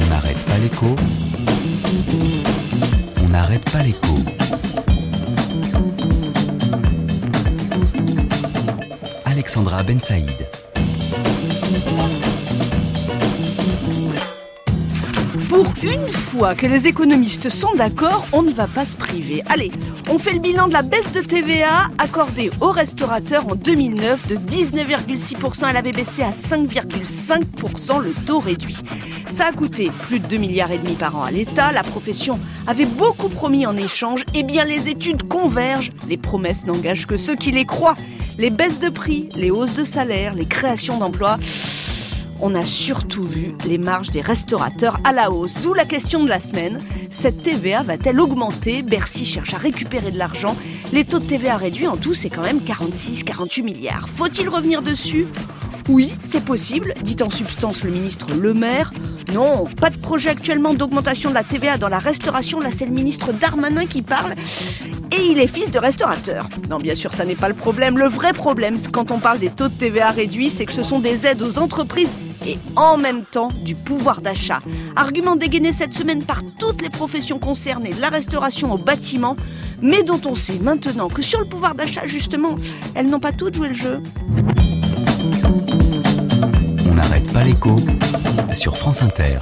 On n'arrête pas l'écho. On n'arrête pas l'écho. Alexandra Ben Saïd. Pour une fois que les économistes sont d'accord, on ne va pas se priver. Allez, on fait le bilan de la baisse de TVA accordée aux restaurateurs en 2009 de 19,6%. Elle avait baissé à 5,5% le taux réduit. Ça a coûté plus de 2 milliards et demi par an à l'État. La profession avait beaucoup promis en échange. Eh bien, les études convergent. Les promesses n'engagent que ceux qui les croient. Les baisses de prix, les hausses de salaire, les créations d'emplois on a surtout vu les marges des restaurateurs à la hausse. D'où la question de la semaine. Cette TVA va-t-elle augmenter? Bercy cherche à récupérer de l'argent. Les taux de TVA réduits en tout, c'est quand même 46-48 milliards. Faut-il revenir dessus? Oui, c'est possible, dit en substance le ministre Le Maire. Non, pas de projet actuellement d'augmentation de la TVA dans la restauration. Là, c'est le ministre Darmanin qui parle. Et il est fils de restaurateur. Non, bien sûr, ça n'est pas le problème. Le vrai problème, quand on parle des taux de TVA réduits, c'est que ce sont des aides aux entreprises et en même temps du pouvoir d'achat. Argument dégainé cette semaine par toutes les professions concernées, de la restauration au bâtiment, mais dont on sait maintenant que sur le pouvoir d'achat, justement, elles n'ont pas toutes joué le jeu. On n'arrête pas l'écho sur France Inter.